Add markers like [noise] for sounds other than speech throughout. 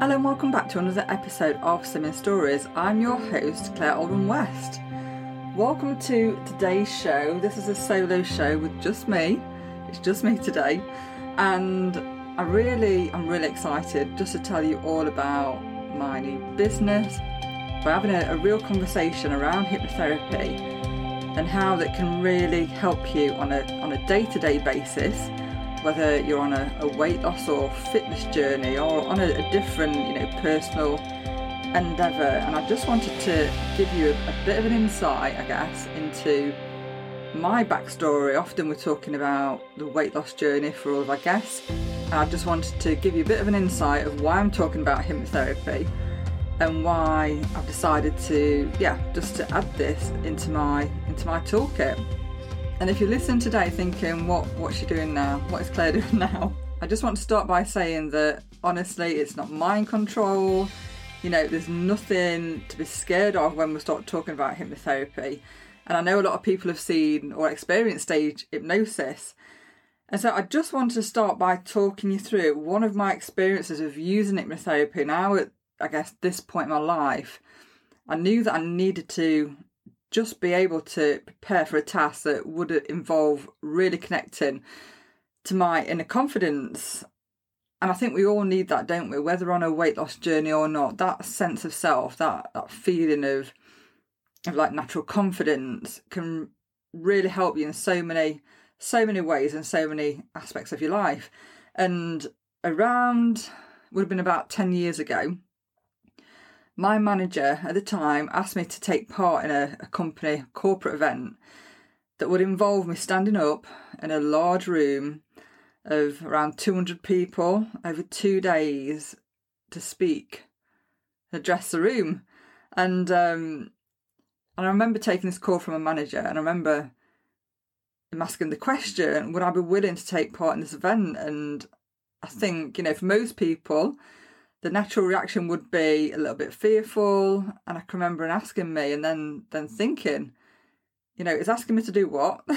Hello and welcome back to another episode of Slimming Stories. I'm your host, Claire Oldham West. Welcome to today's show. This is a solo show with just me. It's just me today. And I really, I'm really excited just to tell you all about my new business. We're having a, a real conversation around hypnotherapy and how that can really help you on a, on a day-to-day basis whether you're on a, a weight loss or fitness journey or on a, a different, you know, personal endeavour. And I just wanted to give you a, a bit of an insight, I guess, into my backstory. Often we're talking about the weight loss journey for all of our guests. And I just wanted to give you a bit of an insight of why I'm talking about hypnotherapy and why I've decided to, yeah, just to add this into my into my toolkit. And if you listen today thinking, what what's she doing now? What is Claire [laughs] doing now? I just want to start by saying that honestly, it's not mind control. You know, there's nothing to be scared of when we start talking about hypnotherapy. And I know a lot of people have seen or experienced stage hypnosis. And so I just want to start by talking you through one of my experiences of using hypnotherapy now at, I guess, this point in my life. I knew that I needed to just be able to prepare for a task that would involve really connecting to my inner confidence. And I think we all need that, don't we? Whether on a weight loss journey or not, that sense of self, that, that feeling of of like natural confidence can really help you in so many so many ways and so many aspects of your life. And around would have been about 10 years ago, my manager at the time asked me to take part in a, a company corporate event that would involve me standing up in a large room of around 200 people over two days to speak, address the room. And um, and I remember taking this call from a manager, and I remember him asking the question, would I be willing to take part in this event? And I think, you know, for most people, the natural reaction would be a little bit fearful. And I can remember him asking me and then then thinking, you know, is asking me to do what? [laughs]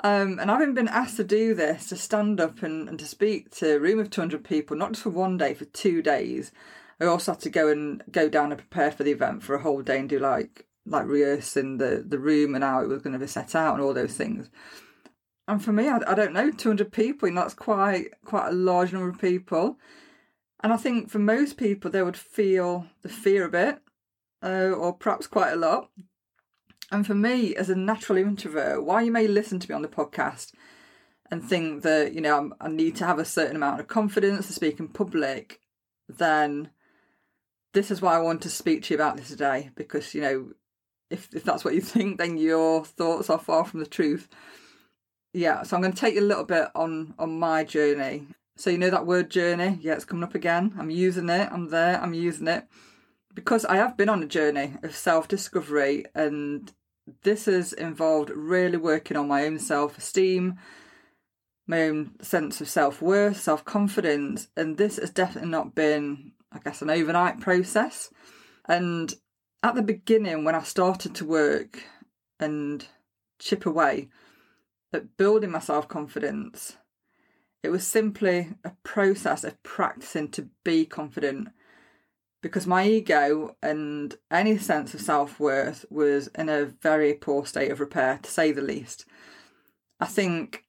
um, and having been asked to do this, to stand up and, and to speak to a room of 200 people, not just for one day, for two days, I also had to go and go down and prepare for the event for a whole day and do like like rehearsing the, the room and how it was going to be set out and all those things. And for me, I, I don't know, 200 people, and that's quite quite a large number of people. And I think for most people, they would feel the fear of it, uh, or perhaps quite a lot. And for me, as a natural introvert, while you may listen to me on the podcast and think that, you know, I need to have a certain amount of confidence to speak in public, then this is why I want to speak to you about this today. Because, you know, if, if that's what you [laughs] think, then your thoughts are far from the truth. Yeah, so I'm going to take you a little bit on on my journey so you know that word journey? Yeah, it's coming up again. I'm using it. I'm there. I'm using it because I have been on a journey of self discovery, and this has involved really working on my own self esteem, my own sense of self worth, self confidence, and this has definitely not been, I guess, an overnight process. And at the beginning, when I started to work and chip away at building my self confidence, it was simply a process of practicing to be confident because my ego and any sense of self worth was in a very poor state of repair, to say the least. I think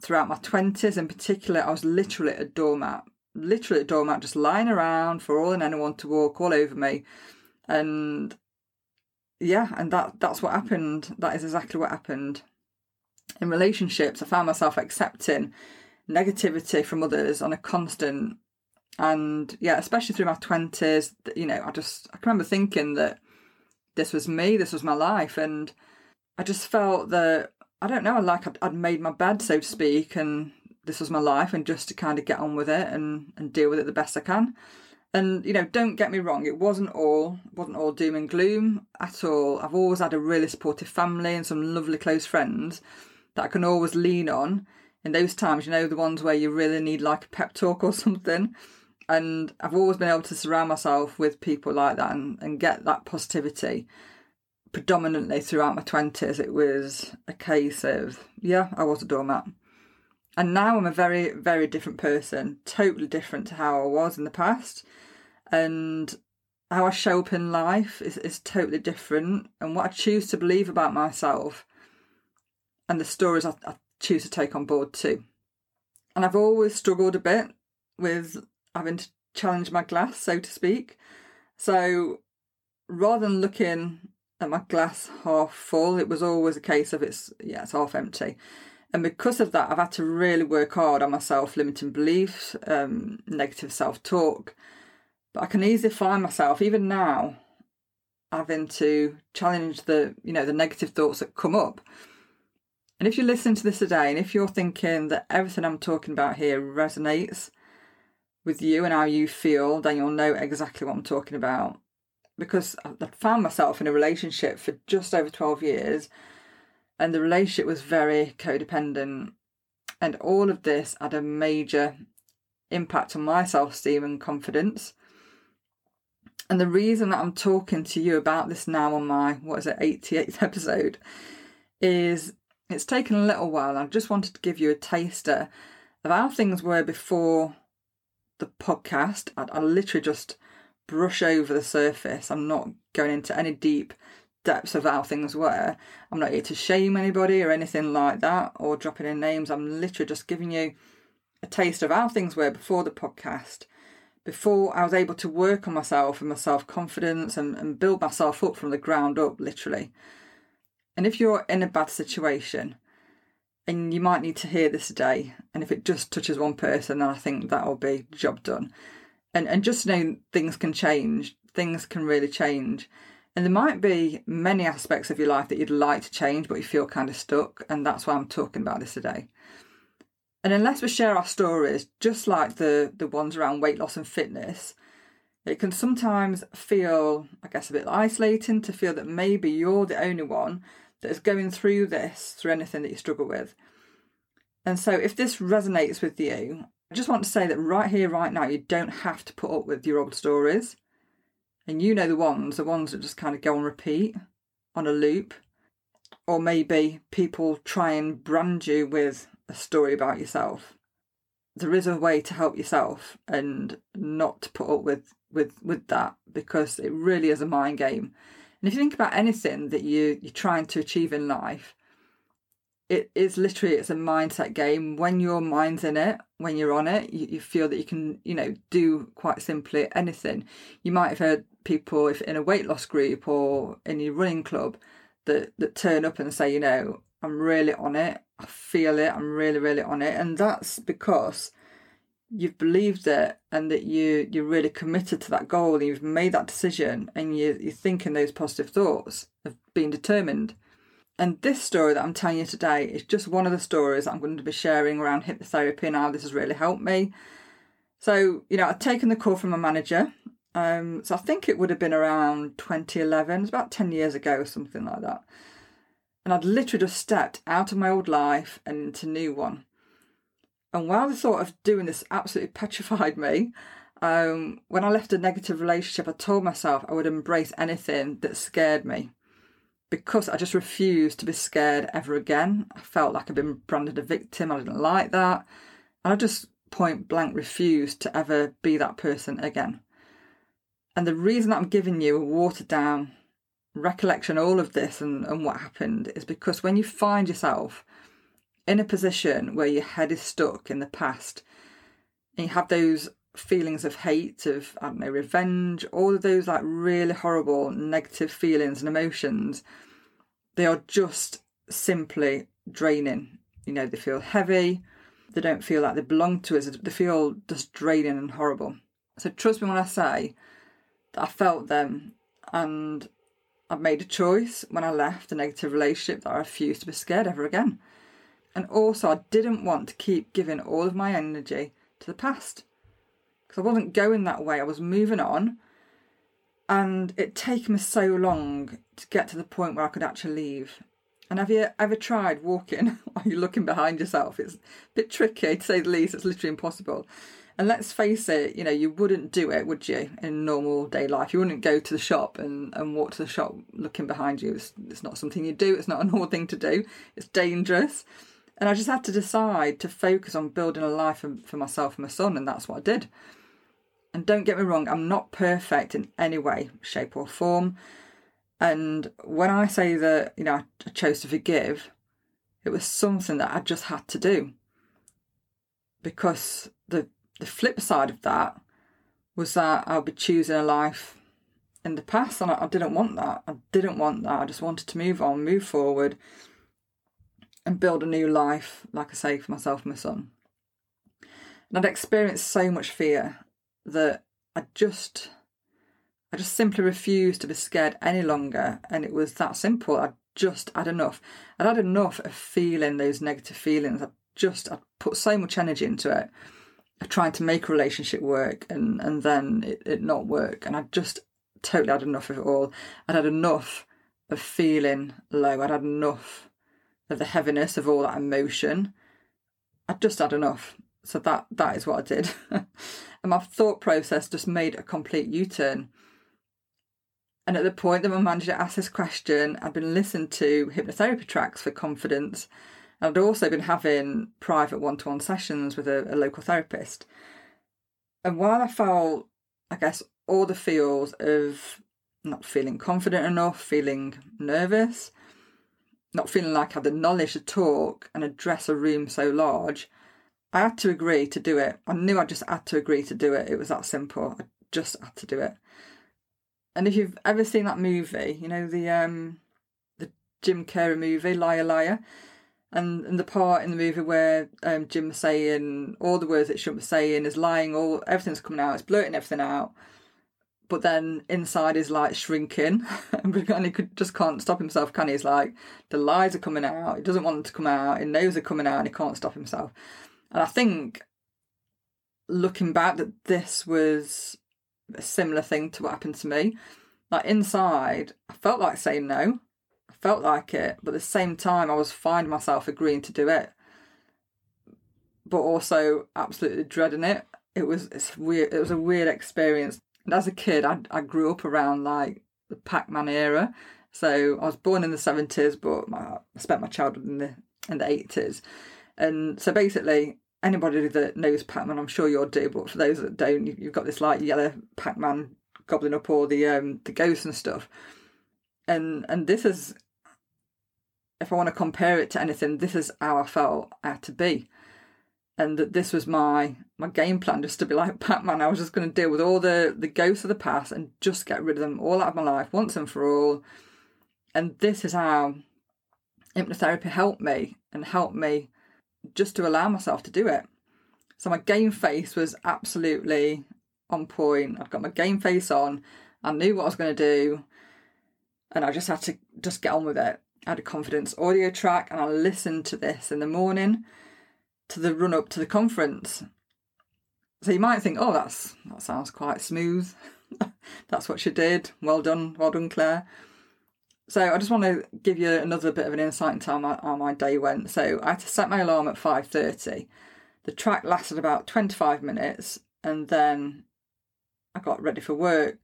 throughout my 20s in particular, I was literally a doormat, literally a doormat, just lying around for all and anyone to walk all over me. And yeah, and that that's what happened. That is exactly what happened. In relationships, I found myself accepting negativity from others on a constant and yeah especially through my 20s you know i just i can remember thinking that this was me this was my life and i just felt that i don't know like I'd, I'd made my bed so to speak and this was my life and just to kind of get on with it and and deal with it the best i can. And you know don't get me wrong it wasn't all wasn't all doom and gloom at all. I've always had a really supportive family and some lovely close friends that i can always lean on in those times, you know, the ones where you really need like a pep talk or [laughs] something. And I've always been able to surround myself with people like that and, and get that positivity. Predominantly throughout my 20s, it was a case of, yeah, I was a doormat. And now I'm a very, very different person, totally different to how I was in the past. And how I show up in life is, is totally different. And what I choose to believe about myself and the stories I, I choose to take on board too. And I've always struggled a bit with having to challenge my glass, so to speak. So rather than looking at my glass half full, it was always a case of it's yeah, it's half empty. And because of that, I've had to really work hard on my self limiting beliefs, um, negative self talk. But I can easily find myself, even now, having to challenge the you know the negative thoughts that come up. And if you're listening to this today, and if you're thinking that everything I'm talking about here resonates with you and how you feel, then you'll know exactly what I'm talking about. Because I found myself in a relationship for just over 12 years and the relationship was very codependent. And all of this had a major impact on my self esteem and confidence. And the reason that I'm talking to you about this now on my, what is it, 88th [laughs] episode, is it's taken a little while. I just wanted to give you a taster of how things were before the podcast. I, I literally just brush over the surface. I'm not going into any deep depths of how things were. I'm not here to shame anybody or anything like that or dropping in names. I'm literally just giving you a taste of how things were before the podcast, before I was able to work on myself and my self confidence and, and build myself up from the ground up, literally. And if you're in a bad situation, and you might need to hear this today, and if it just touches one person, then I think that'll be job done. And and just know things can change, things can really change and there might be many aspects of your life that you'd like to change, but you feel kind of stuck. And that's why I'm talking about this today. And unless we share our stories, just like the, the ones around weight loss and fitness, it can sometimes feel, I guess, a bit isolating to feel that maybe you're the only one that is going through this, through anything that you struggle with. And so, if this resonates with you, I just want to say that right here, right now, you don't have to put up with your old stories. And you know the ones, the ones that just kind of go on repeat, on a loop. Or maybe people try and brand you with a story about yourself. There is a way to help yourself and not to put up with, with, with that because it really is a mind game. And if you think about anything that you, you're trying to achieve in life, it is literally it's a mindset game when your mind's in it when you're on it you, you, feel that you can you know do quite simply anything you might have heard people if in a weight loss group or in your running club that that turn up and say, you know, I'm really on it. I feel it. I'm really, really on it. And that's because you've believed it and that you you're really committed to that goal and you've made that decision and you you're thinking those positive thoughts of being determined. And this story that I'm telling you today is just one of the stories I'm going to be sharing around hypnotherapy and how this has really helped me. So, you know, I've taken the call from a manager um, so I think it would have been around 2011, it's about 10 years ago or something like that. And I'd literally just stepped out of my old life and into new one. And while the thought of doing this absolutely petrified me, um, when I left a negative relationship, I told myself I would embrace anything that scared me because I just refused to be scared ever again. I felt like I'd been branded a victim. I didn't like that. And I just point blank refused to ever be that person again. And the reason I'm giving you a watered down recollection, of all of this and, and what happened, is because when you find yourself in a position where your head is stuck in the past and you have those feelings of hate, of, I don't know, revenge, all of those like really horrible negative feelings and emotions, they are just simply draining. You know, they feel heavy, they don't feel like they belong to us, they feel just draining and horrible. So trust me when I say that I felt them and I've made a choice when I left a negative relationship that I refused to be scared ever again. And also, I didn't want to keep giving all of my energy to the past because I wasn't going that way. I was moving on, and it taken me so long to get to the point where I could actually leave. And have you ever tried walking [laughs] while you're looking behind yourself? It's a bit tricky to say the least, it's literally impossible. And let's face it, you know, you wouldn't do it, would you, in normal day life? You wouldn't go to the shop and, and walk to the shop looking behind you. It's, it's not something you do, it's not a [laughs] normal thing to do, it's dangerous. And I just had to decide to focus on building a life for, for myself and my son, and that's what I did. And don't get me wrong, I'm not perfect in any way, shape, or form. And when I say that, you know, I chose to forgive, it was something that I just had to do. Because the the flip side of that was that I'll be choosing a life in the past and I, I didn't want that. I didn't want that. I just wanted to move on, move forward and build a new life, like I say, for myself and my son. And I'd experienced so much fear that I just I just simply refused to be scared any longer and it was that simple. I just had enough. I'd had enough of feeling those negative feelings. I just I'd put so much energy into it trying to make a relationship work and and then it, it not work and I just totally had enough of it all. I'd had enough of feeling low. I'd had enough of the heaviness of all that emotion. I'd just had enough. So that that is what I did. [laughs] and my thought process just made a complete U-turn. And at the point that my manager asked this question, I'd been listening to hypnotherapy tracks for confidence And I'd also been having private one to one sessions with a, a local therapist. And while I felt, I guess, all the feels of not feeling confident enough, feeling nervous, not feeling like I had the knowledge to talk and address a room so large, I had to agree to do it. I knew I just had to agree to do it. It was that simple. I just had to do it. And if you've ever seen that movie, you know the um the Jim Carrey movie Liar Liar, and and the part in the movie where um, Jim saying all the words that shouldn't be saying is lying, all everything's coming out, it's blurting everything out. But then inside is like shrinking, [laughs] and he could, just can't stop himself. Can he? He's like the lies are coming out. He doesn't want them to come out. He knows they're coming out, and he can't stop himself. And I think looking back, that this was a similar thing to what happened to me. Like inside, I felt like saying no i felt like it, but at the same time, I was finding myself agreeing to do it, but also absolutely dreading it. It was it's weird. It was a weird experience. As a kid, I I grew up around like the Pac-Man era. So I was born in the seventies, but my, I spent my childhood in the in the eighties. And so basically, anybody that knows Pac-Man, I'm sure you do. But for those that don't, you've got this like yellow Pac-Man gobbling up all the um the ghosts and stuff. And and this is if I want to compare it to anything, this is how I felt I had to be. And that this was my my game plan, just to be like Pac-Man. I was just going to deal with all the the ghosts of the past and just get rid of them all out of my life once and for all. And this is how hypnotherapy helped me and helped me just to allow myself to do it. So my game face was absolutely on point. I've got my game face on. I knew what I was going to do, and I just had to just get on with it. I had a confidence audio track and I listened to this in the morning to the run up to the conference. So you might think, oh, that's that sounds quite smooth. [laughs] that's what she did. Well done, well done, Claire. So I just want to give you another bit of an insight into how my, how my day went. So I had to set my alarm at five thirty. The track lasted about twenty five minutes, and then I got ready for work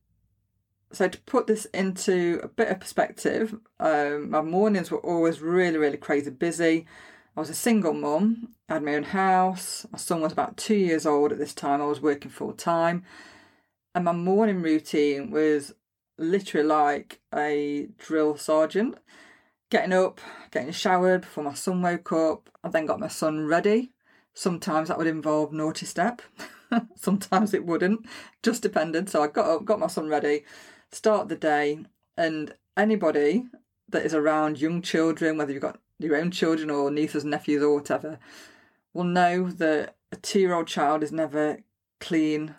so to put this into a bit of perspective, um, my mornings were always really, really crazy busy. I was a single mum, I had my own house, my son was about two years old at this time, I was working full time, and my morning routine was literally like a drill sergeant. Getting up, getting showered before my son woke up, I then got my son ready. Sometimes that would involve naughty step, [laughs] sometimes it wouldn't, just depended. So I got up, got my son ready, start the day, and anybody that is around young children, whether you've got your own children or nieces, nephews, or whatever, will know that a two year old child is never clean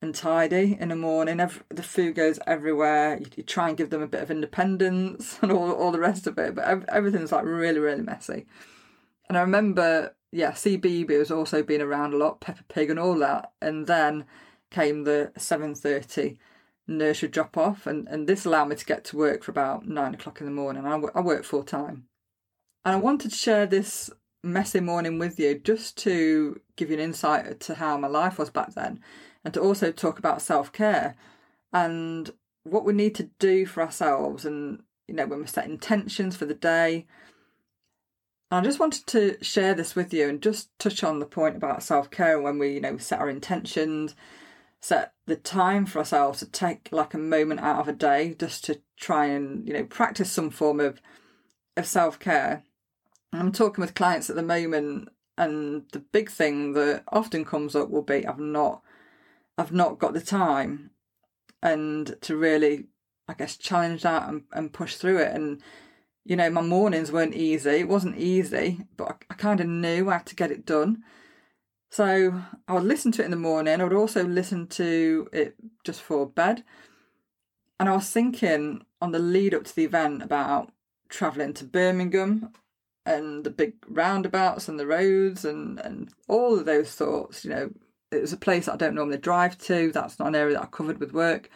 and tidy in the morning. Every, the food goes everywhere. You, you, try and give them a bit of independence [laughs] and all, all the rest of it, but ev- everything's like really, really messy. And I remember, yeah, CBeebies has also been around a lot, Peppa Pig and all that. And then came the 7.30 nursery drop off, and, and this allowed me to get to work for about nine o'clock in the morning. I, I work full time. And I wanted to share this messy morning with you just to give you an insight to how my life was back then and to also talk about self care and what we need to do for ourselves and you know when we're setting intentions for the day I just wanted to share this with you and just touch on the point about self care when we, you know, set our intentions, set the time for ourselves to take like a moment out of a day just to try and, you know, practice some form of of self care. I'm talking with clients at the moment and the big thing that often comes up will be I've not I've not got the time and to really I guess challenge that and, and push through it. And you know my mornings weren't easy. It wasn't easy but I, I kind of knew I had to get it done. So I would listen to it in the morning. I would also listen to it just for bed. And I was thinking on the lead up to the event about travelling to Birmingham and the big roundabouts and the roads and, and all of those thoughts. You know, it was a place I don't normally drive to. That's not an area that I covered with work.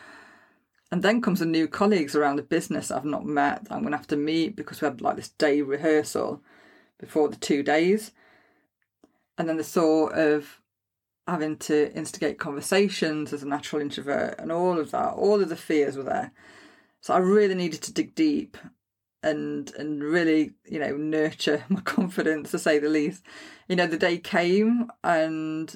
And then comes the new colleagues around the business I've not met I'm going to have to meet because we had like this day rehearsal before the two days. And then the thought of having to instigate conversations as a natural introvert and all of that, all of the fears were there. So I really needed to dig deep and and really you know nurture [laughs] my confidence to say the least. You know the day came and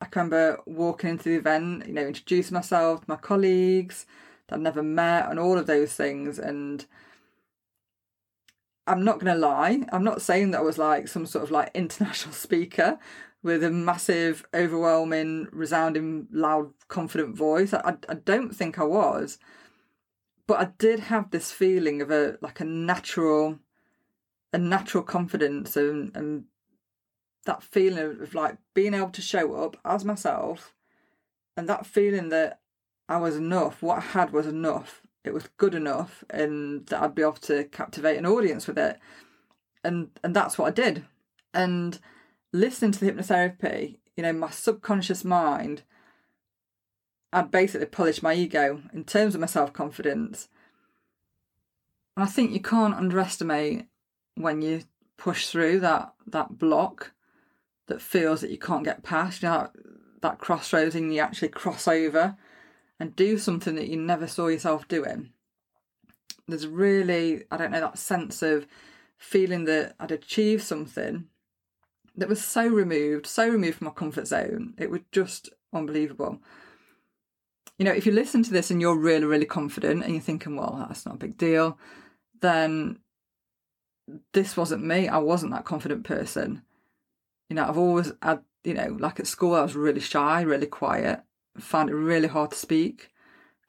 i can remember walking into the event you know introducing myself to my colleagues that i'd never met and all of those things and i'm not going to lie i'm not saying that i was like some sort of like international [laughs] speaker with a massive overwhelming resounding loud confident voice. I, I don't think i was but I did have this feeling of a like a natural, a natural confidence and and that feeling of, of like being able to show up as myself, and that feeling that I was enough. What I had was enough. It was good enough, and that I'd be able to captivate an audience with it, and and that's what I did. And listening to the hypnotherapy, you know, my subconscious mind I'd basically polished my ego in terms of my self confidence. And I think you can't underestimate when you push through that that block that feels that you can't get past, you know, that crossroads and you actually cross over and do something that you never saw yourself doing. There's really, I don't know, that sense of feeling that I'd achieved something that was so removed, so removed from my comfort zone. It was just unbelievable you know, if you listen to this and you're really, really confident and you're thinking, well, that's not a big deal, then this wasn't me. I wasn't that confident person. You know, I've always had, you know, like at school, I was really shy, really quiet, found it really hard to speak,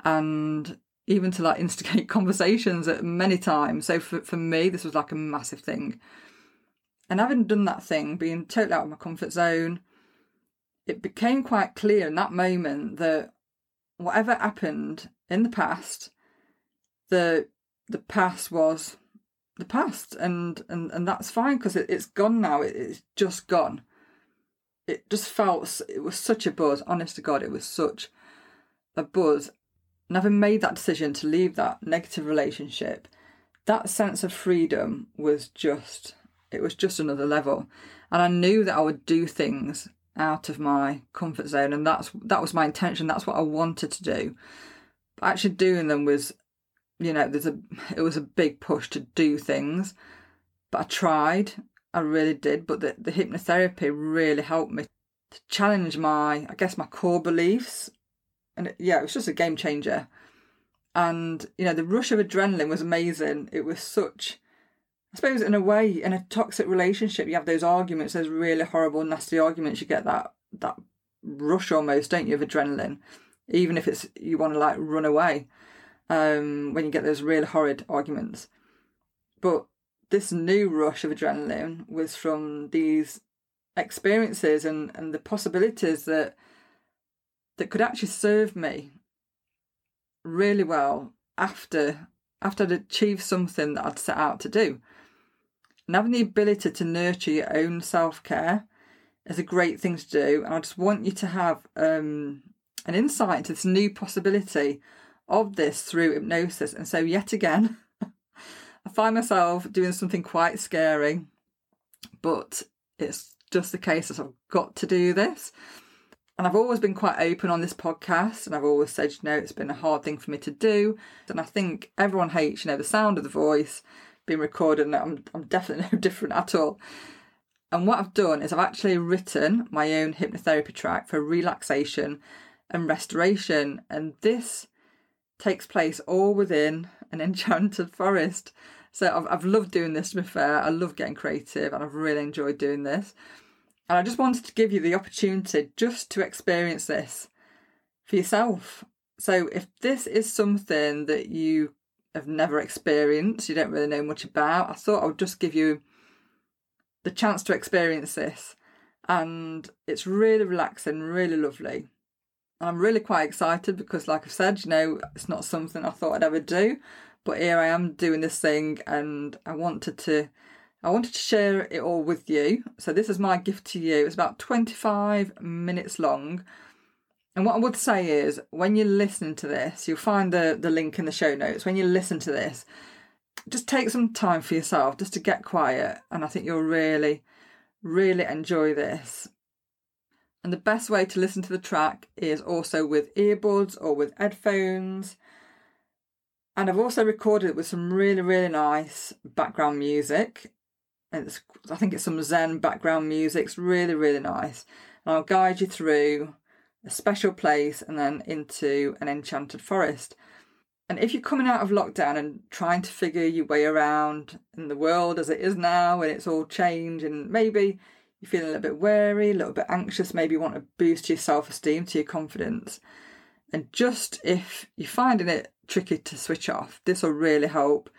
and even to like [laughs] instigate conversations at many times. So for, for me, this was like a massive thing. And having done that thing, being totally out of my comfort zone, it became quite clear in that moment that whatever happened in the past, the the past was the past, and and and that's fine because it, it's gone now. It, it's just gone. It just felt it was such a buzz. Honest to God, it was such a buzz. And having made that decision to leave that negative relationship, that sense of freedom was just it was just another level. And I knew that I would do things out of my comfort zone and that's that was my intention that's what I wanted to do. But actually doing them was you know there's a it was a big push to do things but I tried I really did but the, the hypnotherapy really helped me to challenge my I guess my core beliefs and it, yeah it was just a game changer. And you know the rush of adrenaline was amazing it was such I suppose in a way, in a toxic relationship, you have those arguments, those really horrible, nasty arguments. You get that that rush almost, don't you, of adrenaline, even if it's you want to like run away um, when you get those really horrid arguments. But this new rush of adrenaline was from these experiences and, and the possibilities that that could actually serve me really well after after I'd achieved something that I'd set out to do. And having the ability to nurture your own self care is a great thing to do. And I just want you to have um, an insight into this new possibility of this through hypnosis. And so, yet again, [laughs] I find myself doing something quite scary, but it's just the case that I've got to do this. And I've always been quite open on this podcast, and I've always said, you know, it's been a hard thing for me to do. And I think everyone hates, you know, the sound of the voice, been recorded and I'm, I'm definitely [laughs] no different at all. And what I've done is I've actually written my own hypnotherapy track for relaxation and restoration. And this takes place all within an [laughs] enchanted forest. So I've, I've loved doing this to be fair. I love getting creative and I've really enjoyed doing this. And I just wanted to give you the opportunity just to experience this for yourself. So if this is something that you have never experienced, you don't really know much about, I thought I would just give you the chance to experience this. And it's really relaxing, really lovely. And I'm really quite excited because, like I've said, you know, it's not something I thought I'd ever do, but here I am doing this thing, and I wanted to, I wanted to share it all with you. So this is my gift to you. It's about 25 minutes long, and what I would say is, when you're listening to this, you'll find the the link in the show notes. When you listen to this, just take some time for yourself, just to get quiet, and I think you'll really, really enjoy this. And the best way to listen to the track is also with earbuds or with headphones. And I've also recorded it with some really, really nice background music. And it's, I think it's some Zen background music. It's really, really nice. And I'll guide you through a special place and then into an enchanted forest. And if you're coming out of lockdown and trying to figure your way around in the world as it is now and it's all changed and maybe you're feeling a little bit wary, a little bit anxious, maybe you want to boost your self esteem, to your confidence. And just if you're finding it tricky to switch off, this will really help,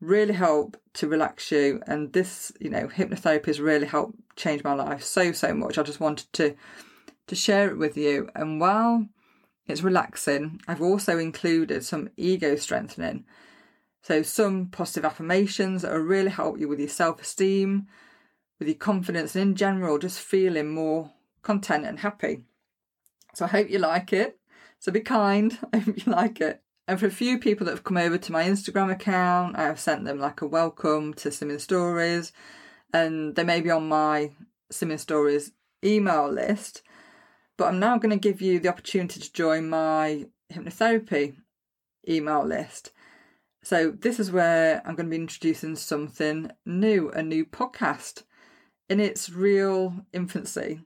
really help to relax you. And this, you know, hypnotherapy has really helped change my life so, so much. I just wanted to to share it with you. And while it's relaxing, I've also included some ego strengthening. So some positive affirmations that will really help you with your self-esteem, with your confidence, and in general, just feeling more content and happy. So I hope you like it. So be kind. [laughs] I hope you like it. And for a few people that have come over to my Instagram account, I have sent them like a welcome to Slimming Stories, and they may be on my Slimming Stories email list. But I'm now going to give you the opportunity to join my hypnotherapy email list. So this is where I'm going to be introducing something new, a new podcast in its real infancy.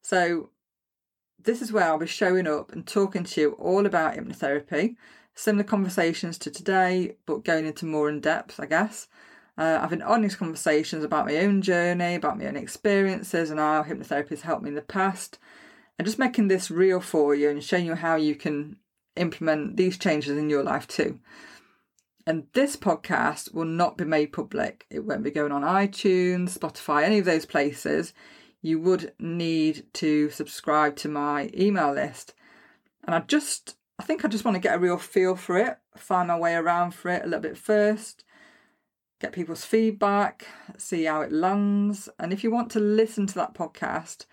So, this is where I'll be showing up and talking to you all about hypnotherapy, similar conversations to today, but going into more in depth, I guess. Uh, having honest conversations about my own journey, about my own experiences, and how hypnotherapy has helped me in the past, and just making this real for you and showing you how you can implement these changes in your life too. And this podcast will not be made public. It won't be going on iTunes, Spotify, any of those places. You would need to subscribe to my email list. And I just, I think I just want to get a real feel for it, find my way around for it a little bit first, get people's feedback, see how it lands. And if you want to listen to that podcast,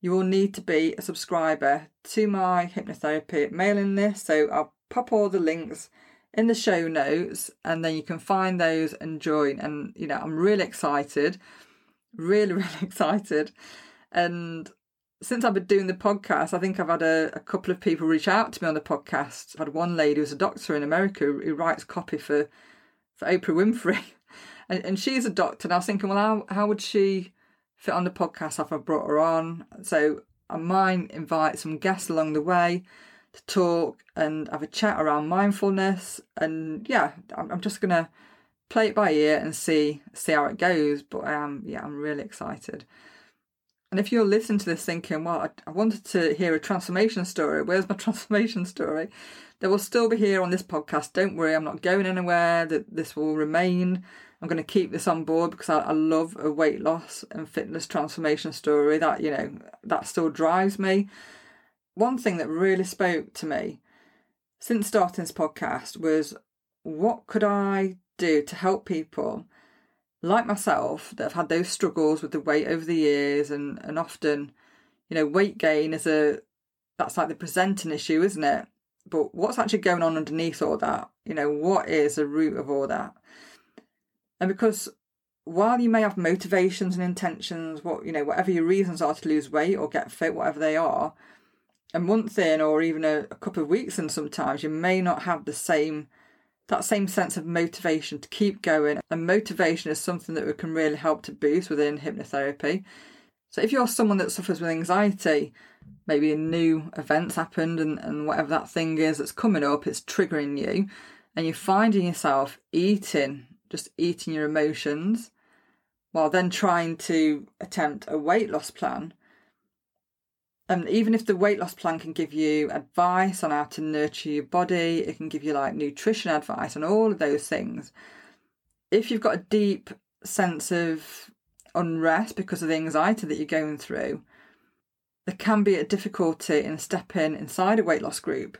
you will need to be a subscriber to my hypnotherapy mailing list. So I'll pop all the links in the show notes and then you can find those and join. And, you know, I'm really excited, really, [laughs] really excited. And since I've been doing the podcast, I think I've had a, a, couple of people reach out to me on the podcast. I've had one lady who's a doctor in America who writes copy for, for Oprah Winfrey. [laughs] And, and she's a doctor. And I was thinking, well, how, how would she fit on the podcast if I brought her on? So I might invite some guests along the way to talk and have a chat around mindfulness. And yeah, I'm, just gonna play it by ear and see see how it goes. But um, yeah, I'm really excited. And if you're listening to this thinking, well, I, I wanted to hear a transformation story. Where's my [laughs] transformation story? They will still be here on this podcast. Don't worry, I'm not going anywhere. That this will remain. I'm going to keep this on board because I, I, love a weight loss and fitness transformation story. That you know that still drives me one thing that really spoke to me since starting this podcast was what could I do to help people like myself that have had those struggles with the weight over the years and, and often, you know, weight gain is a that's like the presenting issue, isn't it? But what's actually going on underneath all that? You know, what is the root of all that? And because while you may have motivations and intentions, what you know, whatever your reasons are to lose weight or get fit, whatever they are, a month in or even a, a couple of weeks in sometimes you may not have the same that same sense of motivation to keep going. And motivation is something that we can really help to boost within hypnotherapy. So if you're someone that suffers with anxiety, maybe a new event's happened and, and whatever that thing is that's coming up, it's triggering you, and you're finding yourself eating, just eating your emotions, while then trying to attempt a weight loss plan. And even if the weight loss plan can give you advice on how to nurture your body, it can give you like nutrition advice and all of those things. If you've got a deep sense of unrest because of the anxiety that you're going through, there can be a difficulty in stepping inside a weight loss group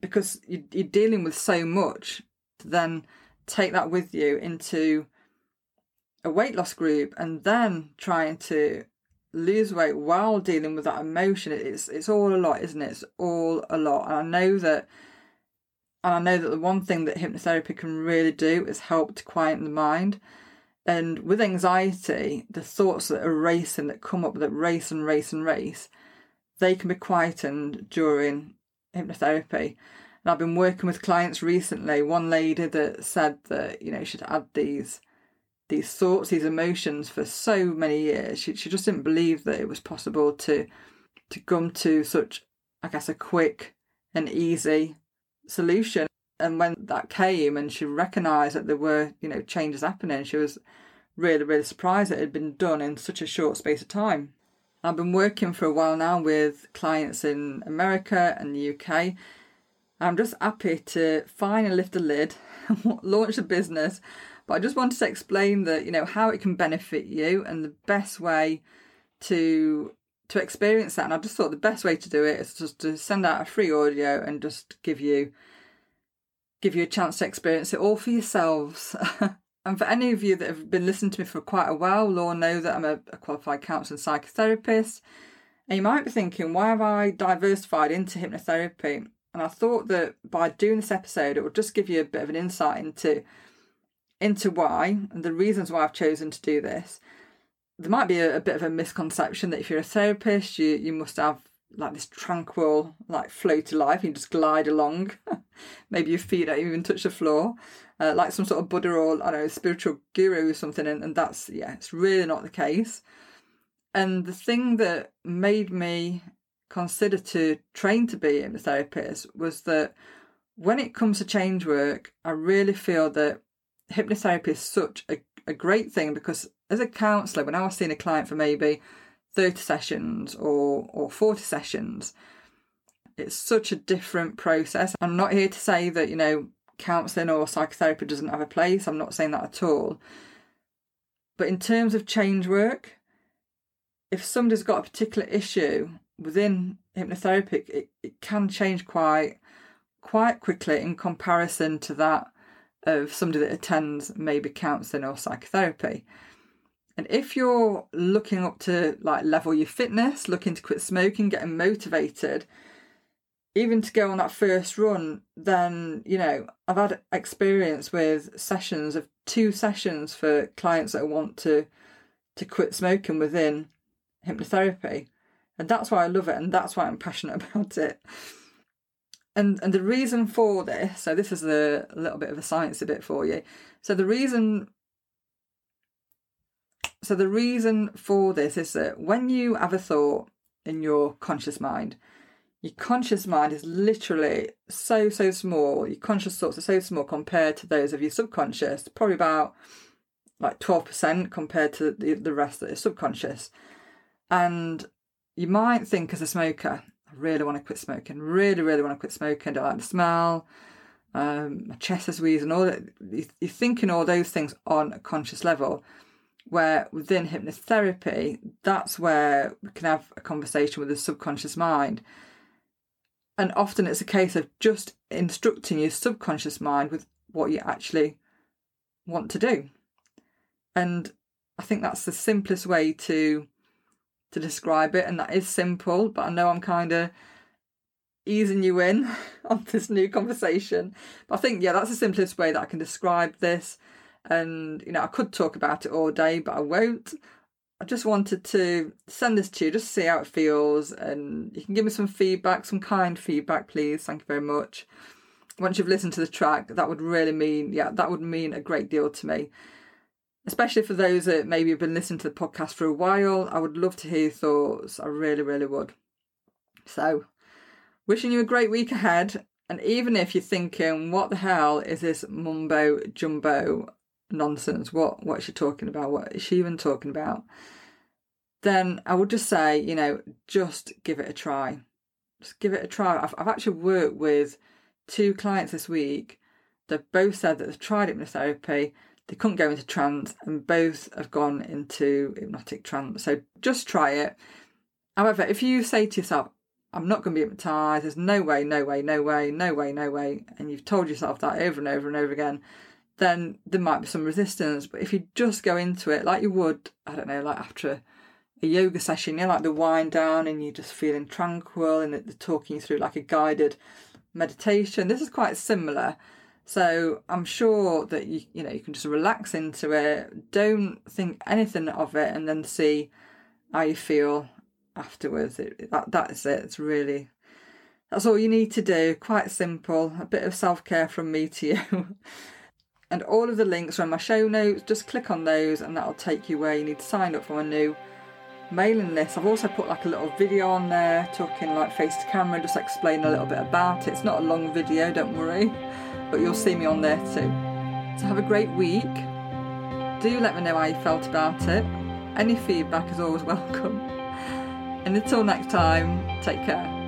because you're dealing with so much then take that with you into a weight loss group and then trying to lose weight while dealing with that emotion. It's it's all a lot isn't it? It's all a lot. And i know that and i know that the one thing that hypnotherapy can really do is help to quieten the mind. And with anxiety, the thoughts that are racing, that come up, that race and race and race, they can be quietened during hypnotherapy. And I've been working with clients recently. One lady that said that you know she'd had these these thoughts, these emotions for so many years. She she just didn't believe that it was possible to to come to such, I guess, a quick and easy solution and when that came and she recognised that there were, you know, changes happening, she was really, really surprised that it had been done in such a short space of time. I've been working for a while now with clients in America and the UK. I'm just happy to finally lift the lid, [laughs] launch a business, but I just wanted to explain that, you know, how it can benefit you and the best way to to experience that. And I just thought the best way to do it is just to send out a free audio and just give you give you a chance to experience it all for yourselves. [laughs] and for any of you that have been listening to me for quite a while, will know that I'm a, a qualified counsellor and psychotherapist. And you might be thinking, why have I diversified into hypnotherapy? And I thought that by doing this episode, it would just give you a bit of an insight into into why and the reasons why I've chosen to do this. There might be a, a bit of a misconception that if you're a therapist, you you must have like this tranquil, like floaty life. You just glide along. [laughs] Maybe your feet don't even touch the floor, uh, like some sort of Buddha or I don't know spiritual guru or something. And, and that's yeah, it's really not the case. And the thing that made me consider to train to be a therapist was that when it comes to change work, I really feel that hypnotherapy is such a, a great thing because as a counsellor, when I was seeing a client for maybe 30 sessions or, or 40 sessions. It's such a different process. I'm not here to say that, you know, counselling or psychotherapy doesn't have a place. I'm not saying that at all. But in terms of change work, if somebody's got a particular issue within hypnotherapy, it, it can change quite quite quickly in comparison to that of somebody that attends maybe counselling or psychotherapy. And if you're looking up to like level your fitness, looking to quit smoking, getting motivated, even to go on that first run, then you know I've had experience with sessions of two sessions for clients that want to to quit smoking within hypnotherapy, and that's why I love it, and that's why I'm passionate [laughs] about it. And and the reason for this, so this is a, little bit of a science a bit for you. So the reason so, the reason for this is that when you have a thought in your conscious mind, your conscious mind is literally so, so small. Your conscious thoughts are so small compared to those of your subconscious, probably about like 12% compared to the, the rest that is subconscious. And you might think as a smoker, I really want to quit smoking, really, really want to quit smoking, don't like the smell, um, my chest is wheezing, all that. You're thinking all those things on a conscious level where within hypnotherapy, that's where we can have a conversation with the subconscious mind. And often it's a case of just instructing your subconscious mind with what you actually want to do. And I think that's the simplest way to to describe it, and that is simple, but I know I'm kind of easing you in [laughs] on this new conversation. But I think, yeah, that's the simplest way that I can describe this. And, you know, I could talk about it all day, but I won't. I just wanted to send this to you just see how it feels. And you can give me some feedback, some kind feedback, please. Thank you very much. once you've listened to the track, that would really mean, yeah, that would mean a great deal to me. Especially for those that maybe have been listening to the podcast for a while, I would love to hear your thoughts. I really, really would. So, wishing you a great week ahead. And even if you're thinking, what the hell is this mumbo jumbo nonsense? What what is she talking about? What is she even talking about? Then I would just say, you know, just give it a try. Just give it a try. I've, I've actually worked with two clients this week. They've both said that they've tried hypnotherapy, they couldn't go into trance, and both have gone into hypnotic trance. So just try it. However, if you say to yourself, I'm not going to be hypnotized. There's no way, no way, no way, no way, no way. And you've told yourself that over and over and over again, then there might be some resistance. But if you just go into it like you would, I don't know, like after a yoga session, you know, like the wind down and you're just feeling tranquil and they're talking through like a guided meditation. This is quite similar. So I'm sure that you you know you can just relax into it. Don't think anything of it and then see how you feel afterwards. It, that that's it. It's really that's all you need to do. Quite simple. A bit of self care from me to you. [laughs] and all of the links are in my show notes. Just click on those, and that'll take you where you need to sign up for my new mailing list. I've also put like a little video on there, talking like face to camera, just explain a little bit about it. It's not a long video, don't worry, [laughs] but you'll see me on there too. So have a great week. Do let me know how you felt about it. Any feedback is always [laughs] welcome. And until next time, take care.